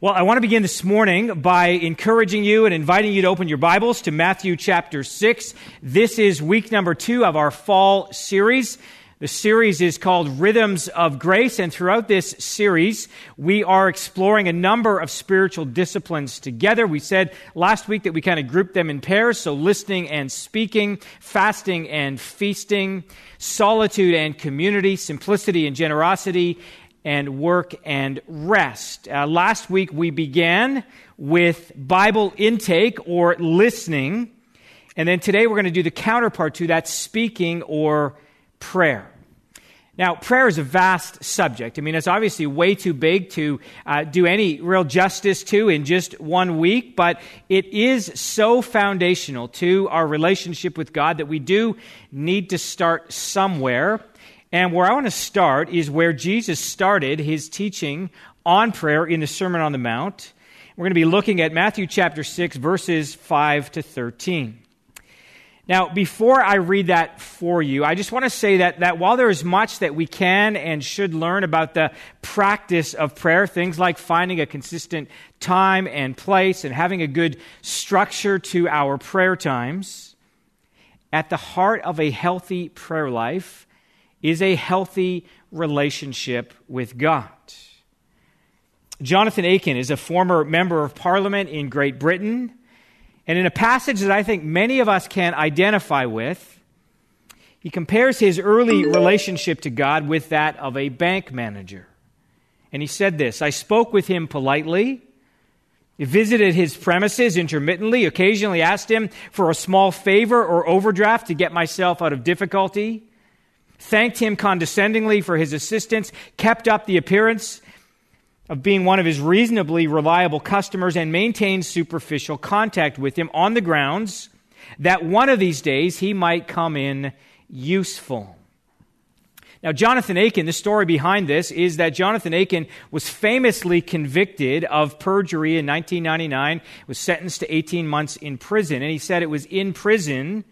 Well, I want to begin this morning by encouraging you and inviting you to open your Bibles to Matthew chapter 6. This is week number two of our fall series. The series is called Rhythms of Grace, and throughout this series, we are exploring a number of spiritual disciplines together. We said last week that we kind of grouped them in pairs, so listening and speaking, fasting and feasting, solitude and community, simplicity and generosity, and work and rest. Uh, last week we began with Bible intake or listening, and then today we're going to do the counterpart to that speaking or prayer. Now, prayer is a vast subject. I mean, it's obviously way too big to uh, do any real justice to in just one week, but it is so foundational to our relationship with God that we do need to start somewhere. And where I want to start is where Jesus started his teaching on prayer in the Sermon on the Mount. We're going to be looking at Matthew chapter 6, verses 5 to 13. Now, before I read that for you, I just want to say that, that while there is much that we can and should learn about the practice of prayer, things like finding a consistent time and place and having a good structure to our prayer times, at the heart of a healthy prayer life is a healthy relationship with God. Jonathan Aitken is a former member of parliament in Great Britain. And in a passage that I think many of us can identify with, he compares his early relationship to God with that of a bank manager. And he said this I spoke with him politely, visited his premises intermittently, occasionally asked him for a small favor or overdraft to get myself out of difficulty thanked him condescendingly for his assistance, kept up the appearance of being one of his reasonably reliable customers, and maintained superficial contact with him on the grounds that one of these days he might come in useful. Now, Jonathan Aitken, the story behind this is that Jonathan Aitken was famously convicted of perjury in 1999, was sentenced to 18 months in prison, and he said it was in prison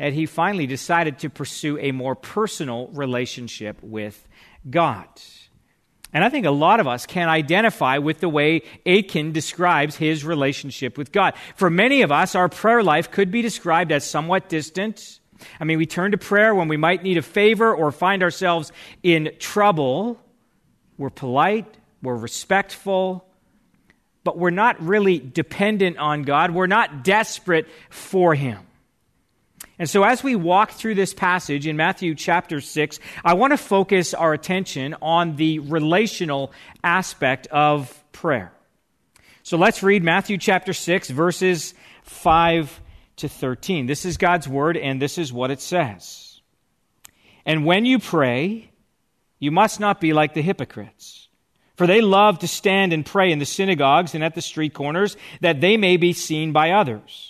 that he finally decided to pursue a more personal relationship with God. And I think a lot of us can identify with the way Aitken describes his relationship with God. For many of us, our prayer life could be described as somewhat distant. I mean, we turn to prayer when we might need a favor or find ourselves in trouble. We're polite, we're respectful, but we're not really dependent on God. We're not desperate for Him. And so, as we walk through this passage in Matthew chapter 6, I want to focus our attention on the relational aspect of prayer. So, let's read Matthew chapter 6, verses 5 to 13. This is God's word, and this is what it says. And when you pray, you must not be like the hypocrites. For they love to stand and pray in the synagogues and at the street corners, that they may be seen by others.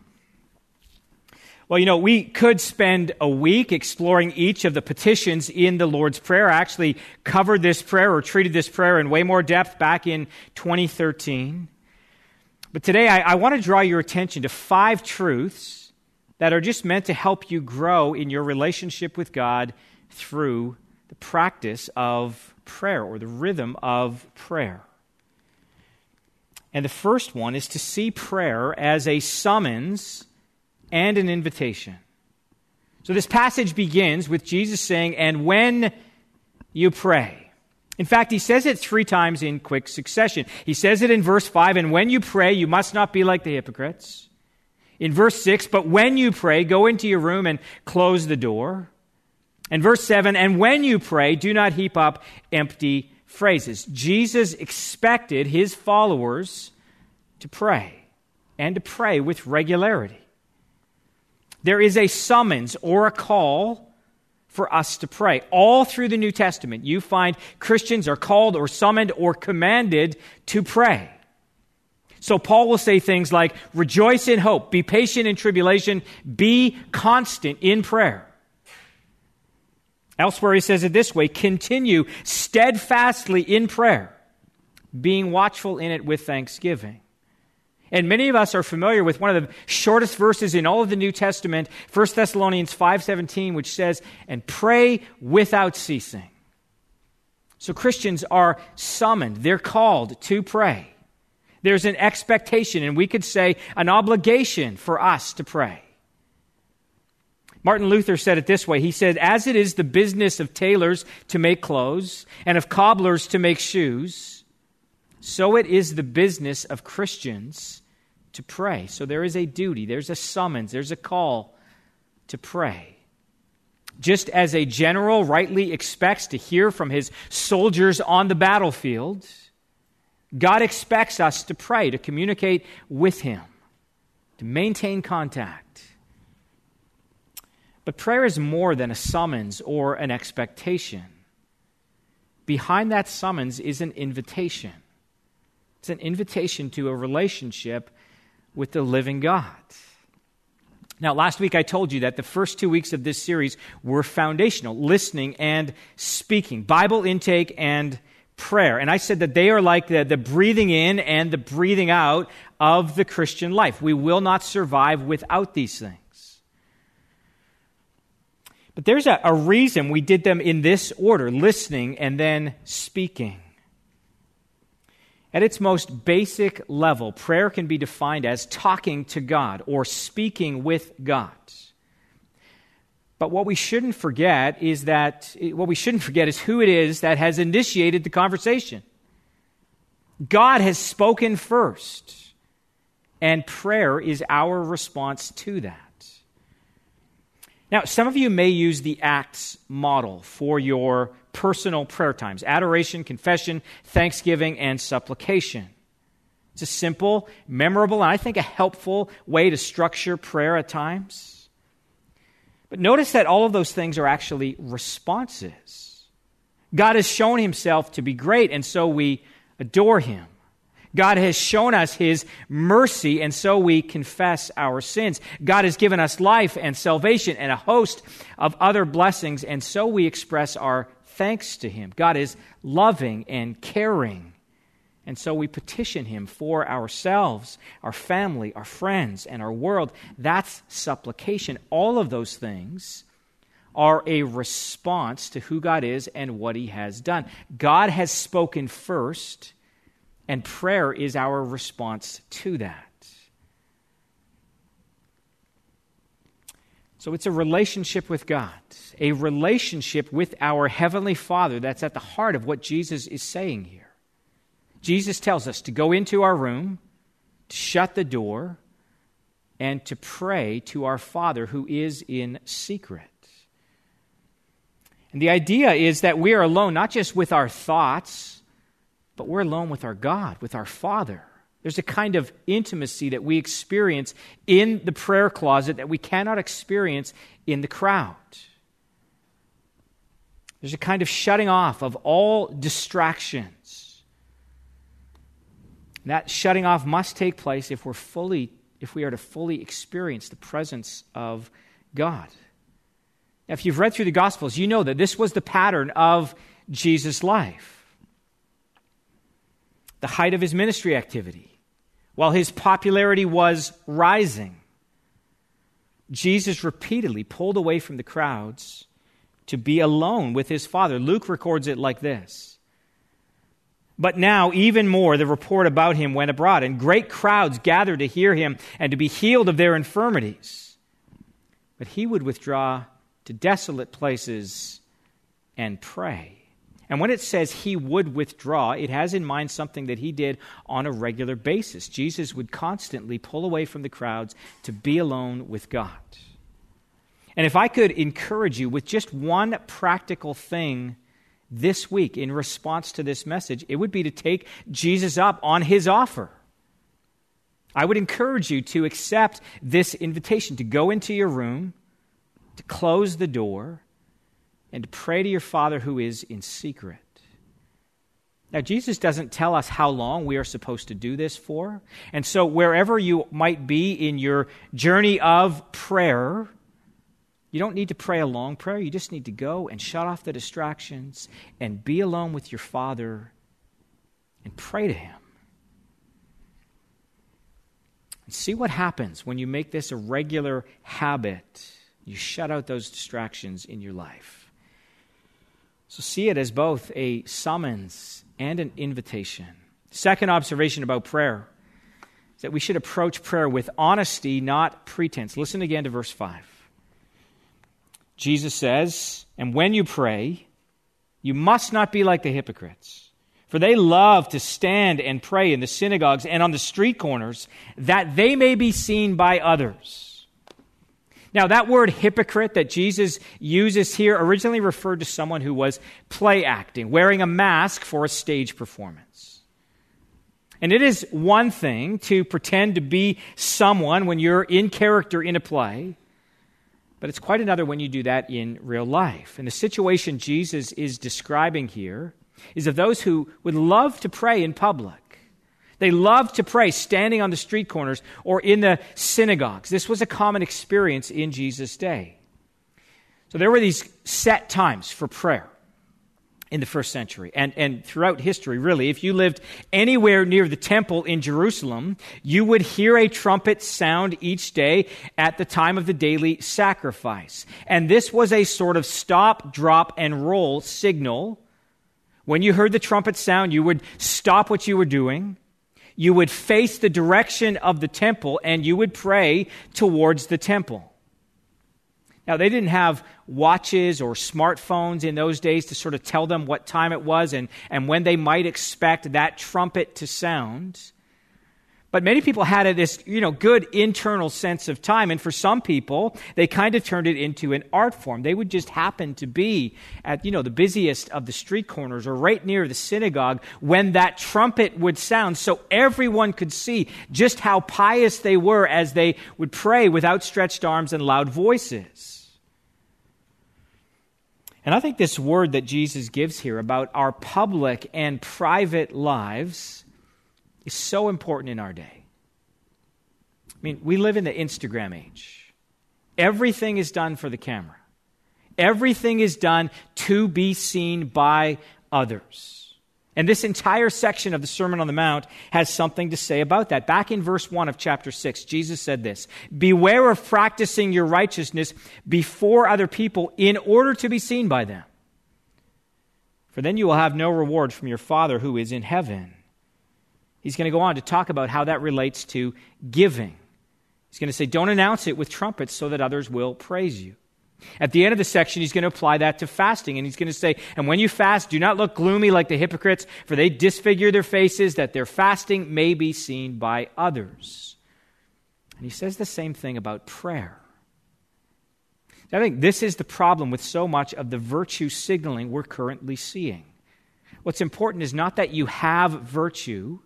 Well, you know, we could spend a week exploring each of the petitions in the Lord's Prayer. I actually covered this prayer or treated this prayer in way more depth back in 2013. But today I, I want to draw your attention to five truths that are just meant to help you grow in your relationship with God through the practice of prayer or the rhythm of prayer. And the first one is to see prayer as a summons and an invitation. So this passage begins with Jesus saying, And when you pray. In fact, he says it three times in quick succession. He says it in verse 5, and when you pray, you must not be like the hypocrites. In verse 6, but when you pray, go into your room and close the door. And verse 7 And when you pray, do not heap up empty phrases. Jesus expected his followers to pray and to pray with regularity. There is a summons or a call for us to pray. All through the New Testament, you find Christians are called or summoned or commanded to pray. So Paul will say things like, rejoice in hope, be patient in tribulation, be constant in prayer. Elsewhere, he says it this way continue steadfastly in prayer, being watchful in it with thanksgiving. And many of us are familiar with one of the shortest verses in all of the New Testament, 1 Thessalonians 5:17, which says, "And pray without ceasing." So Christians are summoned, they're called to pray. There's an expectation, and we could say an obligation for us to pray. Martin Luther said it this way He said, As it is the business of tailors to make clothes and of cobblers to make shoes, so it is the business of Christians to pray. So there is a duty, there's a summons, there's a call to pray. Just as a general rightly expects to hear from his soldiers on the battlefield, God expects us to pray, to communicate with him, to maintain contact. But prayer is more than a summons or an expectation. Behind that summons is an invitation. It's an invitation to a relationship with the living God. Now, last week I told you that the first two weeks of this series were foundational listening and speaking, Bible intake and prayer. And I said that they are like the, the breathing in and the breathing out of the Christian life. We will not survive without these things. But there's a, a reason we did them in this order listening and then speaking. At its most basic level, prayer can be defined as talking to God or speaking with God. But what we shouldn't forget is that what we shouldn't forget is who it is that has initiated the conversation. God has spoken first, and prayer is our response to that. Now, some of you may use the Acts model for your personal prayer times adoration, confession, thanksgiving, and supplication. It's a simple, memorable, and I think a helpful way to structure prayer at times. But notice that all of those things are actually responses. God has shown himself to be great, and so we adore him. God has shown us his mercy, and so we confess our sins. God has given us life and salvation and a host of other blessings, and so we express our thanks to Him. God is loving and caring. And so we petition Him for ourselves, our family, our friends, and our world. That's supplication. All of those things are a response to who God is and what He has done. God has spoken first, and prayer is our response to that. So it's a relationship with God, a relationship with our Heavenly Father that's at the heart of what Jesus is saying here. Jesus tells us to go into our room, to shut the door, and to pray to our Father who is in secret. And the idea is that we are alone not just with our thoughts, but we're alone with our God, with our Father. There's a kind of intimacy that we experience in the prayer closet that we cannot experience in the crowd. There's a kind of shutting off of all distractions. That shutting off must take place if we're fully if we are to fully experience the presence of God. Now, if you've read through the Gospels, you know that this was the pattern of Jesus' life. The height of his ministry activity while his popularity was rising, Jesus repeatedly pulled away from the crowds to be alone with his Father. Luke records it like this. But now, even more, the report about him went abroad, and great crowds gathered to hear him and to be healed of their infirmities. But he would withdraw to desolate places and pray. And when it says he would withdraw, it has in mind something that he did on a regular basis. Jesus would constantly pull away from the crowds to be alone with God. And if I could encourage you with just one practical thing this week in response to this message, it would be to take Jesus up on his offer. I would encourage you to accept this invitation to go into your room, to close the door, and pray to your Father who is in secret. Now, Jesus doesn't tell us how long we are supposed to do this for. And so, wherever you might be in your journey of prayer, you don't need to pray a long prayer. You just need to go and shut off the distractions and be alone with your Father and pray to Him. And see what happens when you make this a regular habit. You shut out those distractions in your life. So see it as both a summons and an invitation. Second observation about prayer is that we should approach prayer with honesty, not pretense. Listen again to verse 5. Jesus says, And when you pray, you must not be like the hypocrites, for they love to stand and pray in the synagogues and on the street corners, that they may be seen by others. Now, that word hypocrite that Jesus uses here originally referred to someone who was play acting, wearing a mask for a stage performance. And it is one thing to pretend to be someone when you're in character in a play, but it's quite another when you do that in real life. And the situation Jesus is describing here is of those who would love to pray in public they loved to pray standing on the street corners or in the synagogues. This was a common experience in Jesus' day. So there were these set times for prayer in the first century and, and throughout history, really. If you lived anywhere near the temple in Jerusalem, you would hear a trumpet sound each day at the time of the daily sacrifice. And this was a sort of stop, drop, and roll signal. When you heard the trumpet sound, you would stop what you were doing you would face the direction of the temple and you would pray towards the temple. Now, they didn't have watches or smartphones in those days to sort of tell them what time it was and, and when they might expect that trumpet to sound. But many people had this, you know, good internal sense of time. And for some people, they kind of turned it into an art form. They would just happen to be at, you know, the busiest of the street corners or right near the synagogue when that trumpet would sound so everyone could see just how pious they were as they would pray with outstretched arms and loud voices. And I think this word that Jesus gives here about our public and private lives is so important in our day. I mean, we live in the Instagram age. Everything is done for the camera, everything is done to be seen by others. And this entire section of the Sermon on the Mount has something to say about that. Back in verse 1 of chapter 6, Jesus said this Beware of practicing your righteousness before other people in order to be seen by them. For then you will have no reward from your Father who is in heaven. He's going to go on to talk about how that relates to giving. He's going to say, Don't announce it with trumpets so that others will praise you. At the end of the section, he's going to apply that to fasting. And he's going to say, And when you fast, do not look gloomy like the hypocrites, for they disfigure their faces, that their fasting may be seen by others. And he says the same thing about prayer. I think this is the problem with so much of the virtue signaling we're currently seeing. What's important is not that you have virtue,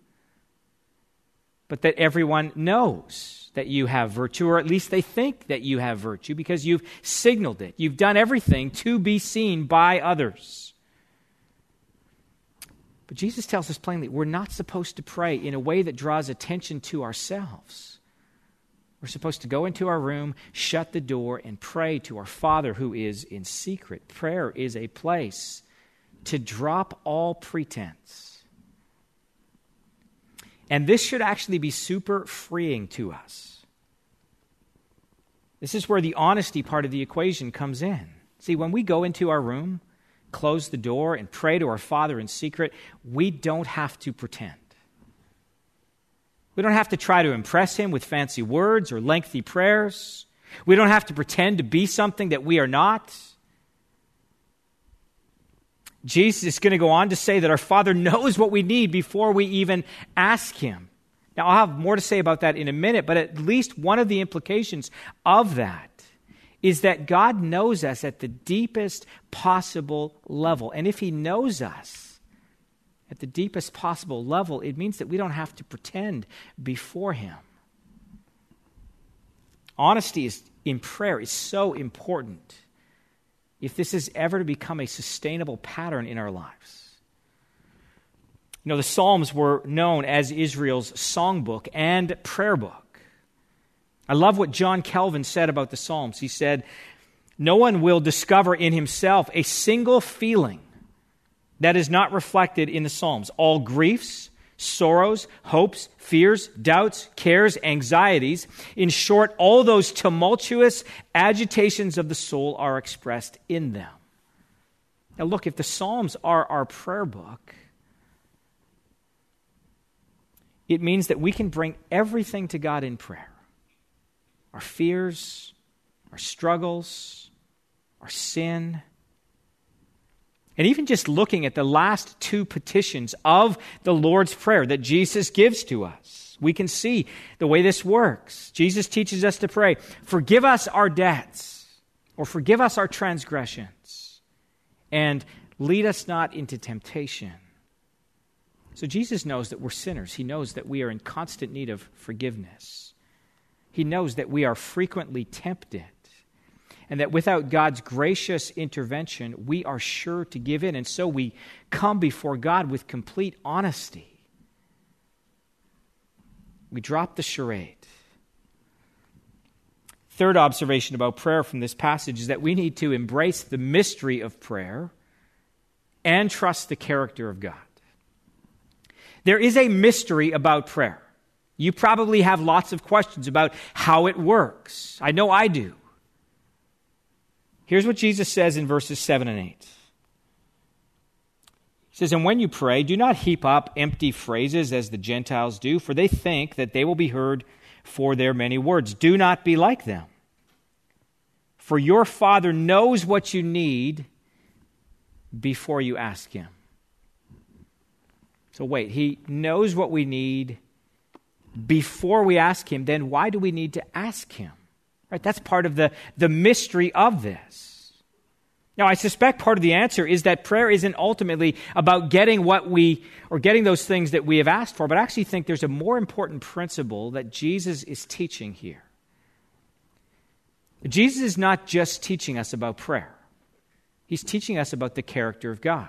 but that everyone knows that you have virtue, or at least they think that you have virtue because you've signaled it. You've done everything to be seen by others. But Jesus tells us plainly we're not supposed to pray in a way that draws attention to ourselves. We're supposed to go into our room, shut the door, and pray to our Father who is in secret. Prayer is a place to drop all pretense and this should actually be super freeing to us. This is where the honesty part of the equation comes in. See, when we go into our room, close the door, and pray to our Father in secret, we don't have to pretend. We don't have to try to impress Him with fancy words or lengthy prayers. We don't have to pretend to be something that we are not. Jesus is going to go on to say that our Father knows what we need before we even ask Him. Now, I'll have more to say about that in a minute, but at least one of the implications of that is that God knows us at the deepest possible level. And if He knows us at the deepest possible level, it means that we don't have to pretend before Him. Honesty is, in prayer is so important if this is ever to become a sustainable pattern in our lives. You know, the Psalms were known as Israel's songbook and prayer book. I love what John Calvin said about the Psalms. He said, No one will discover in himself a single feeling that is not reflected in the Psalms. All griefs, sorrows, hopes, fears, doubts, cares, anxieties, in short, all those tumultuous agitations of the soul are expressed in them. Now, look, if the Psalms are our prayer book, it means that we can bring everything to God in prayer our fears, our struggles, our sin. And even just looking at the last two petitions of the Lord's Prayer that Jesus gives to us, we can see the way this works. Jesus teaches us to pray, Forgive us our debts, or forgive us our transgressions, and lead us not into temptation. So Jesus knows that we're sinners. He knows that we are in constant need of forgiveness. He knows that we are frequently tempted and that without God's gracious intervention, we are sure to give in. And so we come before God with complete honesty. We drop the charade. Third observation about prayer from this passage is that we need to embrace the mystery of prayer and trust the character of God. There is a mystery about prayer. You probably have lots of questions about how it works. I know I do. Here's what Jesus says in verses 7 and 8. He says, And when you pray, do not heap up empty phrases as the Gentiles do, for they think that they will be heard for their many words. Do not be like them. For your Father knows what you need before you ask Him. So, wait, He knows what we need before we ask Him, then why do we need to ask Him? Right? That's part of the, the mystery of this. Now, I suspect part of the answer is that prayer isn't ultimately about getting what we, or getting those things that we have asked for, but I actually think there's a more important principle that Jesus is teaching here. Jesus is not just teaching us about prayer, He's teaching us about the character of God.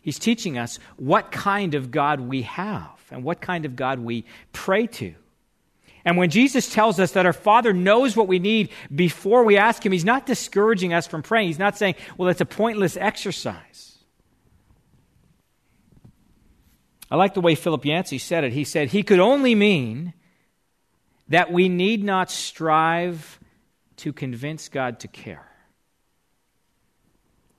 He's teaching us what kind of God we have and what kind of God we pray to. And when Jesus tells us that our Father knows what we need before we ask Him, He's not discouraging us from praying. He's not saying, well, it's a pointless exercise. I like the way Philip Yancey said it. He said, He could only mean that we need not strive to convince God to care.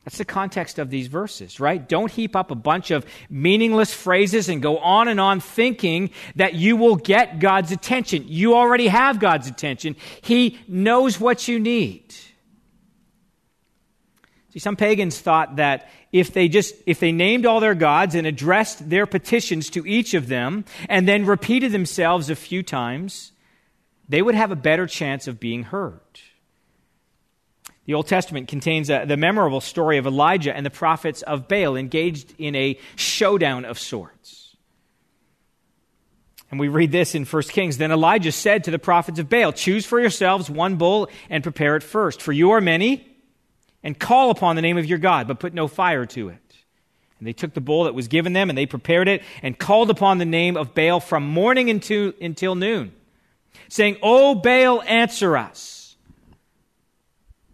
That's the context of these verses, right? Don't heap up a bunch of meaningless phrases and go on and on thinking that you will get God's attention. You already have God's attention. He knows what you need. See, some pagans thought that if they just, if they named all their gods and addressed their petitions to each of them and then repeated themselves a few times, they would have a better chance of being heard. The Old Testament contains a, the memorable story of Elijah and the prophets of Baal engaged in a showdown of sorts. And we read this in 1 Kings. Then Elijah said to the prophets of Baal, Choose for yourselves one bull and prepare it first, for you are many, and call upon the name of your God, but put no fire to it. And they took the bull that was given them, and they prepared it, and called upon the name of Baal from morning until, until noon, saying, O Baal, answer us.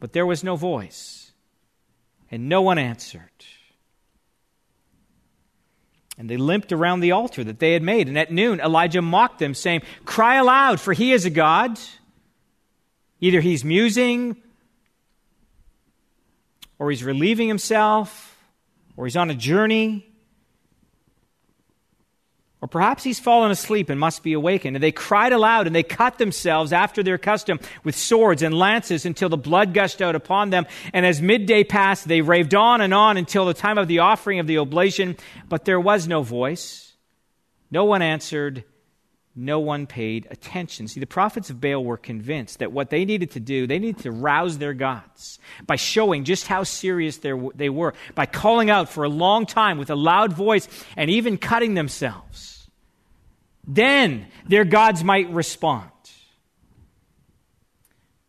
But there was no voice, and no one answered. And they limped around the altar that they had made. And at noon, Elijah mocked them, saying, Cry aloud, for he is a God. Either he's musing, or he's relieving himself, or he's on a journey. Or perhaps he's fallen asleep and must be awakened. And they cried aloud and they cut themselves after their custom with swords and lances until the blood gushed out upon them. And as midday passed, they raved on and on until the time of the offering of the oblation. But there was no voice. No one answered, no one paid attention. See, the prophets of Baal were convinced that what they needed to do, they needed to rouse their gods by showing just how serious they were, by calling out for a long time with a loud voice and even cutting themselves. Then their gods might respond.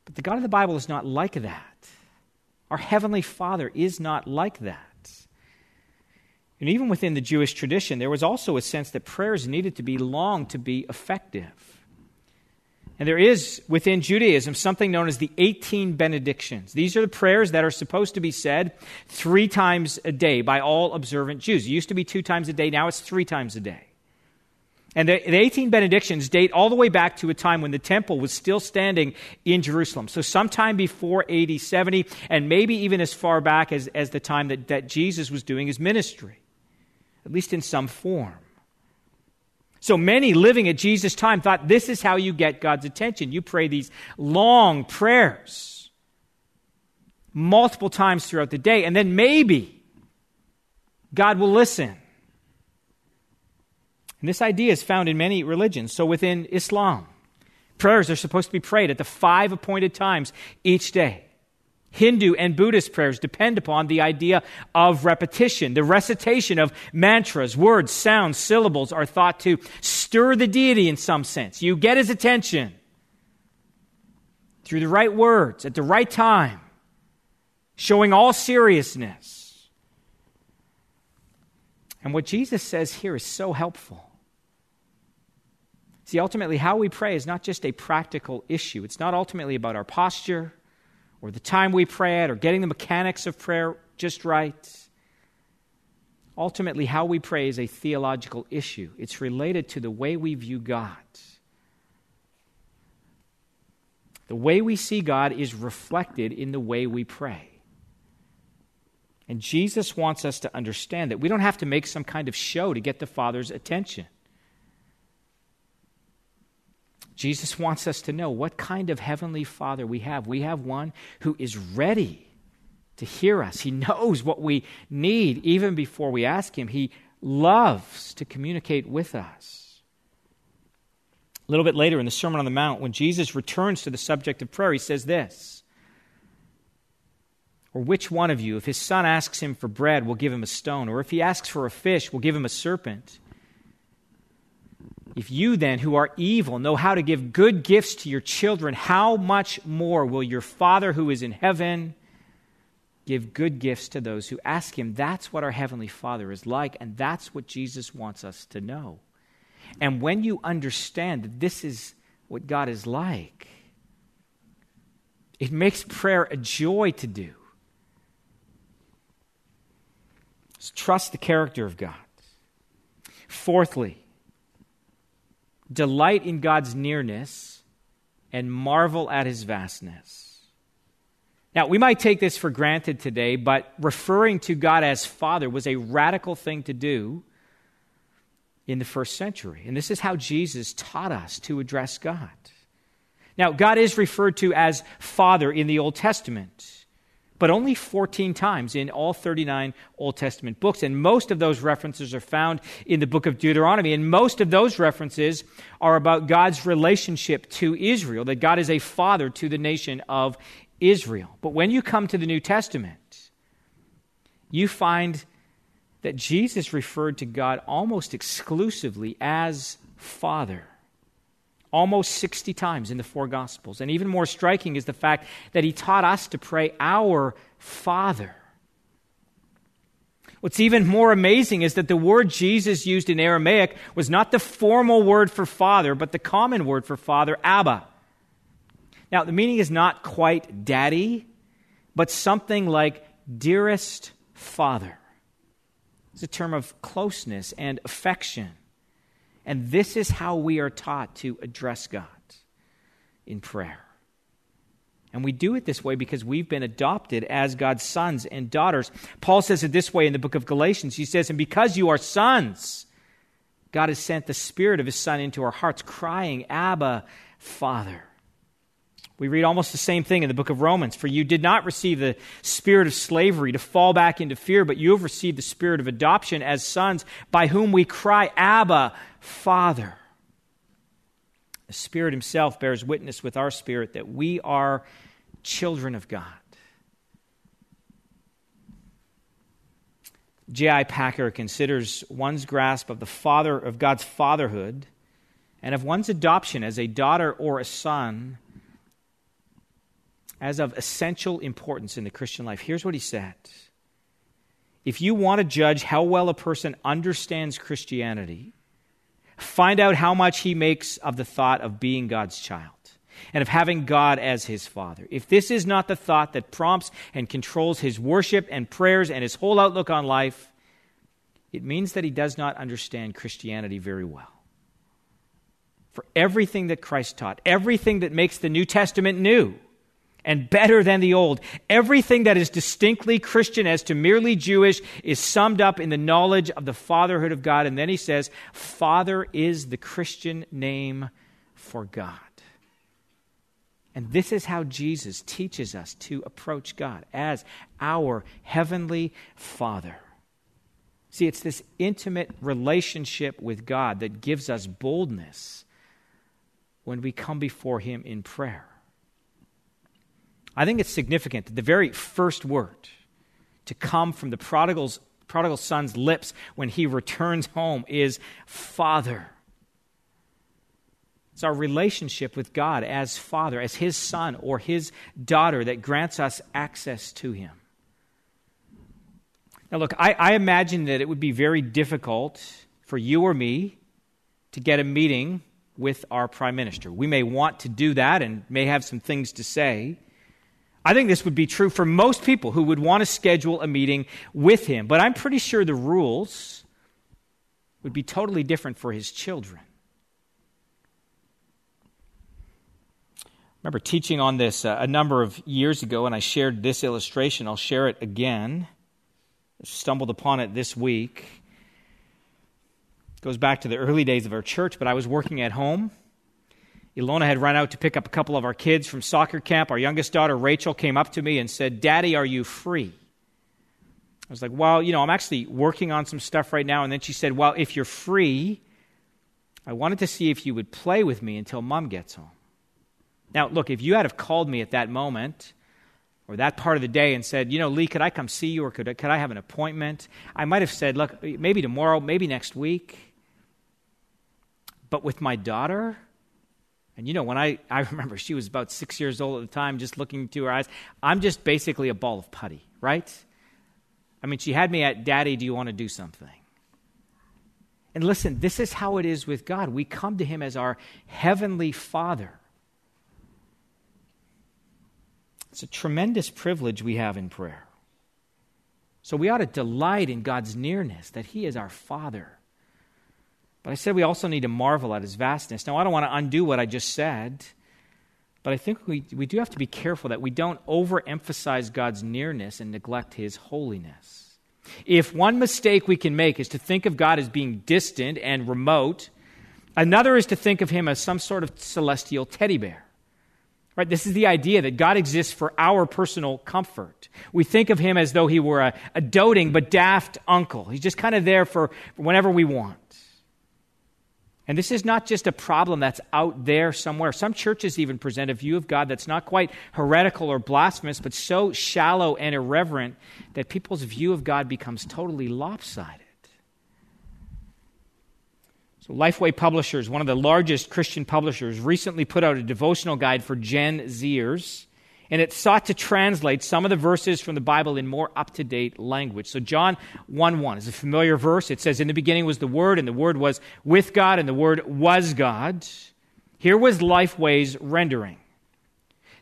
But the God of the Bible is not like that. Our Heavenly Father is not like that. And even within the Jewish tradition, there was also a sense that prayers needed to be long to be effective. And there is within Judaism something known as the 18 benedictions. These are the prayers that are supposed to be said three times a day by all observant Jews. It used to be two times a day, now it's three times a day. And the, the 18 benedictions date all the way back to a time when the temple was still standing in Jerusalem. So, sometime before AD 70, and maybe even as far back as, as the time that, that Jesus was doing his ministry at least in some form. So many living at Jesus' time thought this is how you get God's attention. You pray these long prayers multiple times throughout the day, and then maybe God will listen. And this idea is found in many religions. So within Islam, prayers are supposed to be prayed at the five appointed times each day. Hindu and Buddhist prayers depend upon the idea of repetition. The recitation of mantras, words, sounds, syllables are thought to stir the deity in some sense. You get his attention through the right words at the right time, showing all seriousness. And what Jesus says here is so helpful. See, ultimately, how we pray is not just a practical issue. It's not ultimately about our posture or the time we pray at or getting the mechanics of prayer just right. Ultimately, how we pray is a theological issue. It's related to the way we view God. The way we see God is reflected in the way we pray. And Jesus wants us to understand that we don't have to make some kind of show to get the Father's attention. Jesus wants us to know what kind of heavenly Father we have. We have one who is ready to hear us. He knows what we need even before we ask Him. He loves to communicate with us. A little bit later in the Sermon on the Mount, when Jesus returns to the subject of prayer, he says this Or which one of you, if his son asks him for bread, will give him a stone? Or if he asks for a fish, will give him a serpent? If you then, who are evil, know how to give good gifts to your children, how much more will your Father who is in heaven give good gifts to those who ask him? That's what our Heavenly Father is like, and that's what Jesus wants us to know. And when you understand that this is what God is like, it makes prayer a joy to do. Trust the character of God. Fourthly, delight in God's nearness, and marvel at his vastness. Now, we might take this for granted today, but referring to God as Father was a radical thing to do in the first century. And this is how Jesus taught us to address God. Now, God is referred to as Father in the Old Testament but only 14 times in all 39 Old Testament books. And most of those references are found in the book of Deuteronomy. And most of those references are about God's relationship to Israel, that God is a father to the nation of Israel. But when you come to the New Testament, you find that Jesus referred to God almost exclusively as Father almost 60 times in the four Gospels. And even more striking is the fact that he taught us to pray, Our Father. What's even more amazing is that the word Jesus used in Aramaic was not the formal word for father, but the common word for father, Abba. Now, the meaning is not quite daddy, but something like dearest father. It's a term of closeness and affection. And this is how we are taught to address God in prayer. And we do it this way because we've been adopted as God's sons and daughters. Paul says it this way in the book of Galatians. He says, And because you are sons, God has sent the Spirit of His Son into our hearts, crying, Abba, Father. We read almost the same thing in the book of Romans. For you did not receive the spirit of slavery to fall back into fear, but you have received the spirit of adoption as sons, by whom we cry, Abba, Father. The Spirit Himself bears witness with our spirit that we are children of God. J.I. Packer considers one's grasp of the father of God's fatherhood and of one's adoption as a daughter or a son as of essential importance in the Christian life. Here's what he said If you want to judge how well a person understands Christianity, find out how much he makes of the thought of being God's child and of having God as his father. If this is not the thought that prompts and controls his worship and prayers and his whole outlook on life, it means that he does not understand Christianity very well. For everything that Christ taught, everything that makes the New Testament new and better than the old, everything that is distinctly Christian as to merely Jewish is summed up in the knowledge of the fatherhood of God. And then he says, Father is the Christian name for God. And this is how Jesus teaches us to approach God as our heavenly Father. See, it's this intimate relationship with God that gives us boldness when we come before Him in prayer. I think it's significant that the very first word to come from the prodigal's, prodigal son's lips when he returns home is Father. It's our relationship with God as Father, as His Son or His daughter that grants us access to Him. Now, look, I, I, imagine that it would be very difficult for you or me to get a meeting with our Prime Minister. We may want to do that and may have some things to say. I think this would be true for most people who would want to schedule a meeting with him, but I'm pretty sure the rules would be totally different for his children. remember teaching on this uh, a number of years ago, and I shared this illustration. I'll share it again. I stumbled upon it this week. It goes back to the early days of our church, but I was working at home. Ilona had run out to pick up a couple of our kids from soccer camp. Our youngest daughter, Rachel, came up to me and said, Daddy, are you free? I was like, Well, you know, I'm actually working on some stuff right now. And then she said, Well, if you're free, I wanted to see if you would play with me until mom gets home. Now, look, if you had have called me at that moment or that part of the day and said, you know, Lee, could I come see you or could I, could I have an appointment? I might have said, look, maybe tomorrow, maybe next week. But with my daughter, and you know, when I, I remember she was about six years old at the time, just looking into her eyes, I'm just basically a ball of putty, right? I mean, she had me at, Daddy, do you want to do something? And listen, this is how it is with God. We come to Him as our heavenly Father. It's a tremendous privilege we have in prayer. So we ought to delight in God's nearness, that He is our Father. But I said we also need to marvel at His vastness. Now, I don't want to undo what I just said, but I think we, we do have to be careful that we don't overemphasize God's nearness and neglect His holiness. If one mistake we can make is to think of God as being distant and remote, another is to think of Him as some sort of celestial teddy bear. Right? This is the idea that God exists for our personal comfort. We think of him as though he were a, a doting but daft uncle. He's just kind of there for, for whenever we want. And this is not just a problem that's out there somewhere. Some churches even present a view of God that's not quite heretical or blasphemous, but so shallow and irreverent that people's view of God becomes totally lopsided. So, Lifeway Publishers, one of the largest Christian publishers, recently put out a devotional guide for Gen Zers, and it sought to translate some of the verses from the Bible in more up to date language. So, John 1 1 is a familiar verse. It says, In the beginning was the Word, and the Word was with God, and the Word was God. Here was Lifeway's rendering.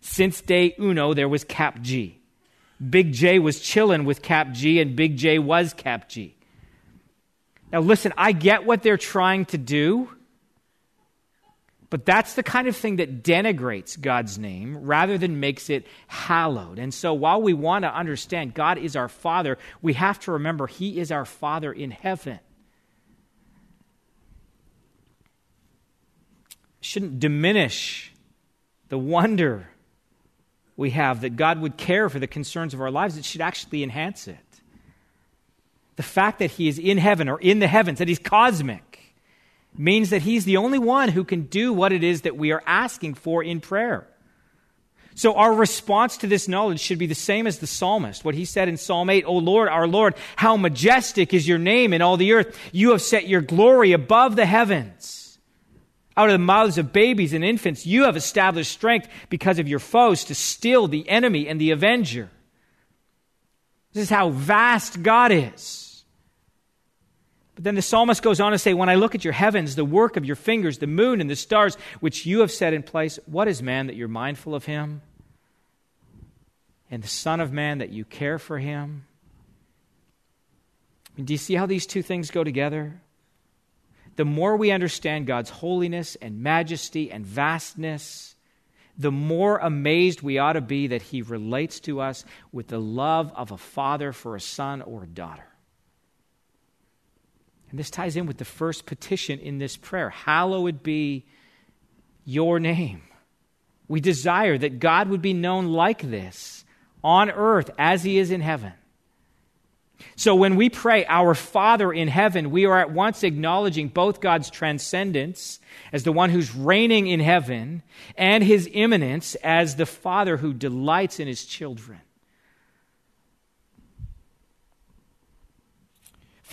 Since day uno, there was cap G. Big J was chillin' with cap G, and Big J was cap G. Now, listen, I get what they're trying to do, but that's the kind of thing that denigrates God's name rather than makes it hallowed. And so, while we want to understand God is our Father, we have to remember He is our Father in heaven. Shouldn't diminish the wonder we have that God would care for the concerns of our lives. It should actually enhance it the fact that he is in heaven or in the heavens, that he's cosmic, means that He's the only one who can do what it is that we are asking for in prayer. So our response to this knowledge should be the same as the psalmist. What he said in Psalm 8, O Lord, our Lord, how majestic is your name in all the earth. You have set your glory above the heavens. Out of the mouths of babies and infants, you have established strength because of your foes to still the enemy and the avenger. This is how vast God is. But then the psalmist goes on to say, When I look at your heavens, the work of your fingers, the moon and the stars, which you have set in place, what is man that you're mindful of him? And the Son of Man that you care for him? I mean, do you see how these two things go together? The more we understand God's holiness and majesty and vastness, the more amazed we ought to be that He relates to us with the love of a father for a son or a daughter. And this ties in with the first petition in this prayer Hallowed be your name. We desire that God would be known like this on earth as he is in heaven. So when we pray, Our Father in heaven, we are at once acknowledging both God's transcendence as the one who's reigning in heaven and his immanence as the Father who delights in his children.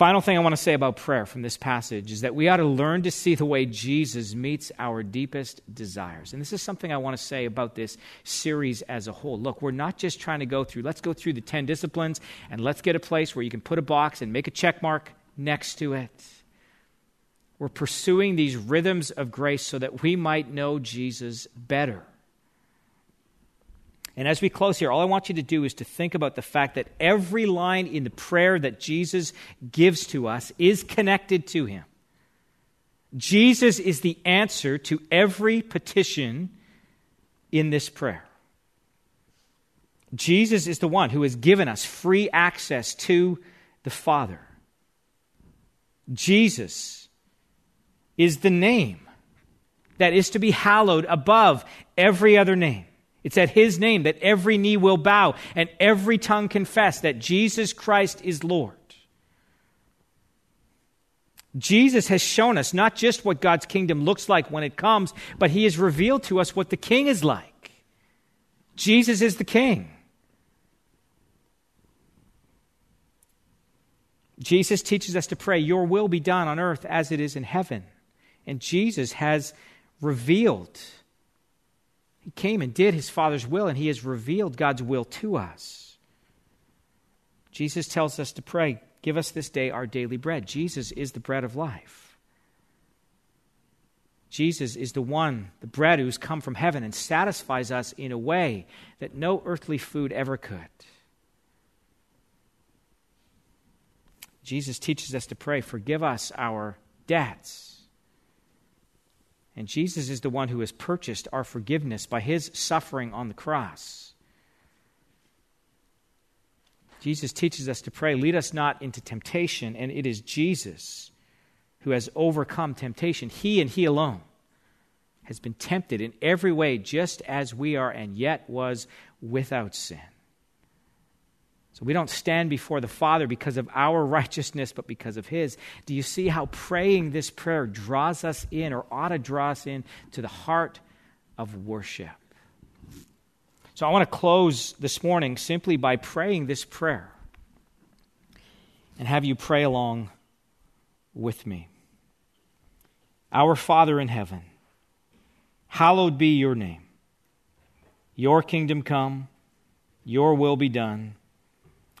Final thing I want to say about prayer from this passage is that we ought to learn to see the way Jesus meets our deepest desires. And this is something I want to say about this series as a whole. Look, we're not just trying to go through, let's go through the 10 disciplines and let's get a place where you can put a box and make a check mark next to it. We're pursuing these rhythms of grace so that we might know Jesus better. And as we close here, all I want you to do is to think about the fact that every line in the prayer that Jesus gives to us is connected to him. Jesus is the answer to every petition in this prayer. Jesus is the one who has given us free access to the Father. Jesus is the name that is to be hallowed above every other name. It's at his name that every knee will bow and every tongue confess that Jesus Christ is Lord. Jesus has shown us not just what God's kingdom looks like when it comes, but he has revealed to us what the king is like. Jesus is the king. Jesus teaches us to pray, Your will be done on earth as it is in heaven. And Jesus has revealed he came and did his Father's will, and he has revealed God's will to us. Jesus tells us to pray, Give us this day our daily bread. Jesus is the bread of life. Jesus is the one, the bread who's come from heaven and satisfies us in a way that no earthly food ever could. Jesus teaches us to pray, Forgive us our debts and Jesus is the one who has purchased our forgiveness by his suffering on the cross. Jesus teaches us to pray, lead us not into temptation, and it is Jesus who has overcome temptation. He and He alone has been tempted in every way, just as we are, and yet was without sin. So we don't stand before the Father because of our righteousness, but because of His. Do you see how praying this prayer draws us in, or ought to draw us in, to the heart of worship? So I want to close this morning simply by praying this prayer and have you pray along with me. Our Father in heaven, hallowed be your name. Your kingdom come, your will be done